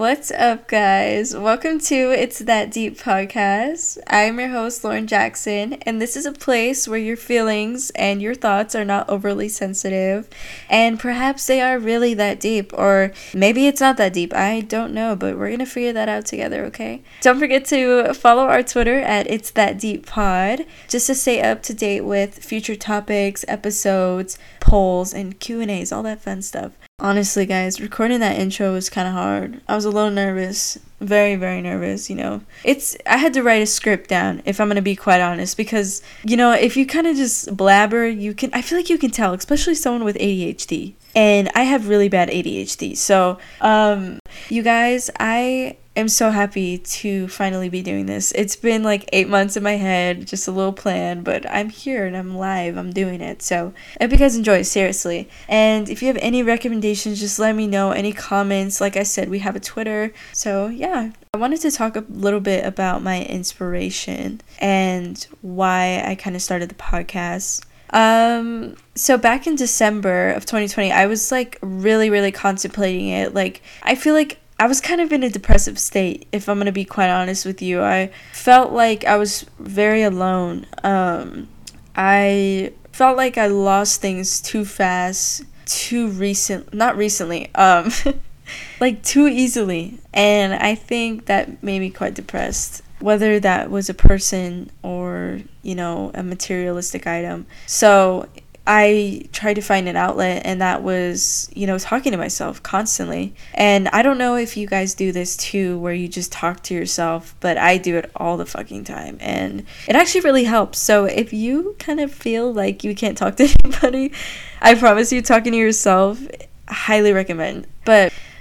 What's up, guys? Welcome to It's That Deep podcast. I'm your host, Lauryn Jackson, and this is a place where your feelings and your thoughts are not overly sensitive, and perhaps they are really that deep, or maybe it's not that deep. I don't know, but we're gonna figure that out together, okay? Don't forget to follow our Twitter at It's That Deep Pod just to stay up to date with future topics, episodes, polls, and Q and A's, all that fun stuff. Honestly, guys, recording that intro was kind of hard. I was a little nervous, very, very nervous. You know, it's I had to write a script down if I'm gonna be quite honest, because you know, if you kind of just blabber, you can. I feel like you can tell, especially someone with ADHD, and I have really bad ADHD. So, um, you guys, I am so happy to finally be doing this. It's been like eight months in my head, just a little plan, but I'm here and I'm live. I'm doing it. So I hope you guys enjoy, it, seriously. And if you have any recommendations, just let me know. Any comments, like I said, we have a Twitter. So yeah, I wanted to talk a little bit about my inspiration and why I kind of started the podcast. Um, so back in December of 2020, I was like really, really contemplating it. Like, I feel like I was kind of in a depressive state, if I'm gonna be quite honest with you. I felt like I was very alone. Um, I felt like I lost things too fast, too recent, not recently, um, like too easily. And I think that made me quite depressed, whether that was a person or, you know, a materialistic item. So I tried to find an outlet, and that was, you know, talking to myself constantly. And I don't know if you guys do this too, where you just talk to yourself, but I do it all the fucking time. And it actually really helps. So if you kind of feel like you can't talk to anybody, I promise you, talking to yourself, highly recommend.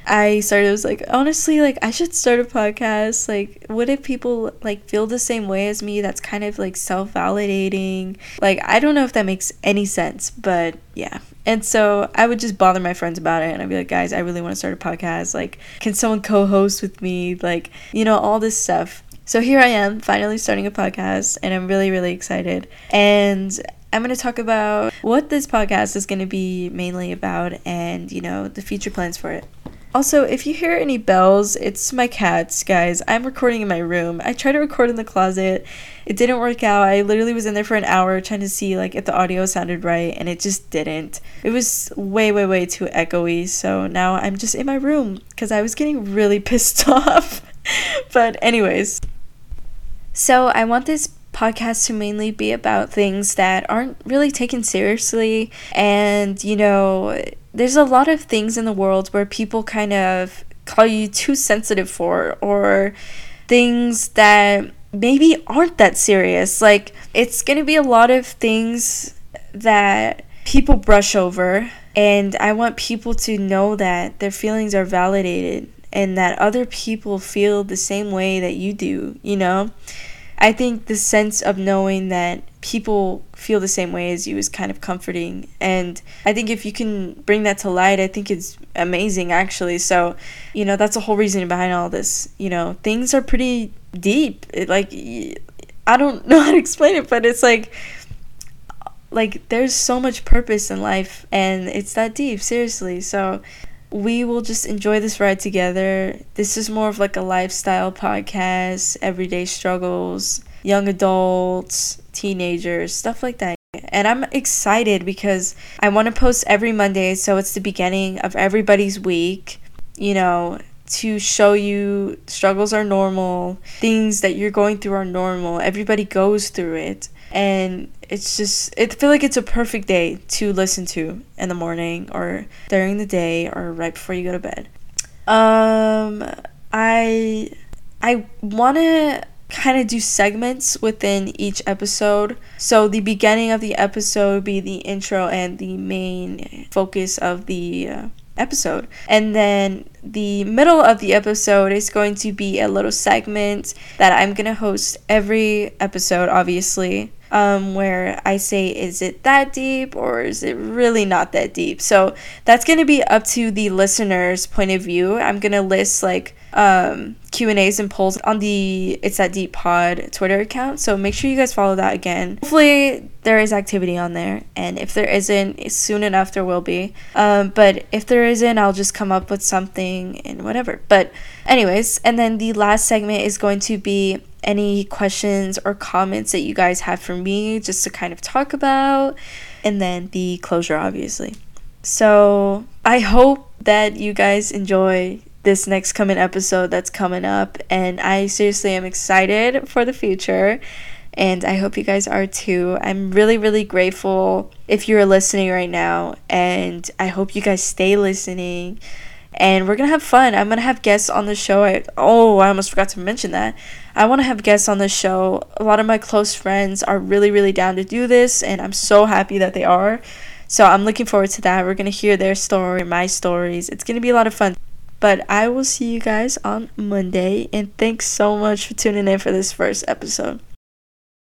I started I was like honestly like I should start a podcast. Like what if people like feel the same way as me? That's kind of like self-validating. Like I don't know if that makes any sense but yeah. And so I would just bother my friends about it and I'd be like guys I really want to start a podcast. Like can someone co-host with me? Like you know all this stuff. So here I am finally starting a podcast and I'm really really excited. And I'm going to talk about what this podcast is going to be mainly about and, you know, the future plans for it. Also, if you hear any bells, it's my cats, guys. I'm recording in my room. I tried to record in the closet. It didn't work out. I literally was in there for an hour trying to see like if the audio sounded right and it just didn't. It was way way way too echoey. So now I'm just in my room cuz I was getting really pissed off. but anyways, so I want this podcast to mainly be about things that aren't really taken seriously and you know there's a lot of things in the world where people kind of call you too sensitive for or things that maybe aren't that serious like it's going to be a lot of things that people brush over and I want people to know that their feelings are validated and that other people feel the same way that you do, you know? I think the sense of knowing that people feel the same way as you is kind of comforting. And I think if you can bring that to light, I think it's amazing actually. So, you know, that's the whole reason behind all this. You know, things are pretty deep. It, like, I don't know how to explain it, but it's like, like there's so much purpose in life and it's that deep seriously so we will just enjoy this ride together. This is more of like a lifestyle podcast, everyday struggles, young adults, teenagers, stuff like that. And I'm excited because I want to post every Monday, so it's the beginning of everybody's week, you know, to show you struggles are normal, things that you're going through are normal. Everybody goes through it and it's just I feel like it's a perfect day to listen to in the morning or during the day or right before you go to bed. Um I I want to kind of do segments within each episode. So the beginning of the episode would be the intro and the main focus of the uh, episode. And then the middle of the episode is going to be a little segment that I'm going to host every episode, obviously um, where I say, is it that deep or is it really not that deep? So that's going to be up to the listener's point of view. I'm going to list like um, Q&As and polls on the It's That Deep Pod Twitter account. So make sure you guys follow that again. Hopefully there is activity on there. And if there isn't, soon enough there will be. Um, but if there isn't, I'll just come up with something and whatever. But anyways, and then the last segment is going to be any questions or comments that you guys have for me just to kind of talk about. And then the closure, obviously. So I hope that you guys enjoy this next coming episode that's coming up. And I seriously am excited for the future. And I hope you guys are too. I'm really, really grateful if you're listening right now. And I hope you guys stay listening. And we're to have fun. I'm to have guests on the show. I, oh, I almost forgot to mention that. I want to have guests on the show. A lot of my close friends are really, really down to do this. And I'm so happy that they are. So I'm looking forward to that. We're to hear their story, my stories. It's to be a lot of fun. But I will see you guys on Monday. And thanks so much for tuning in for this first episode.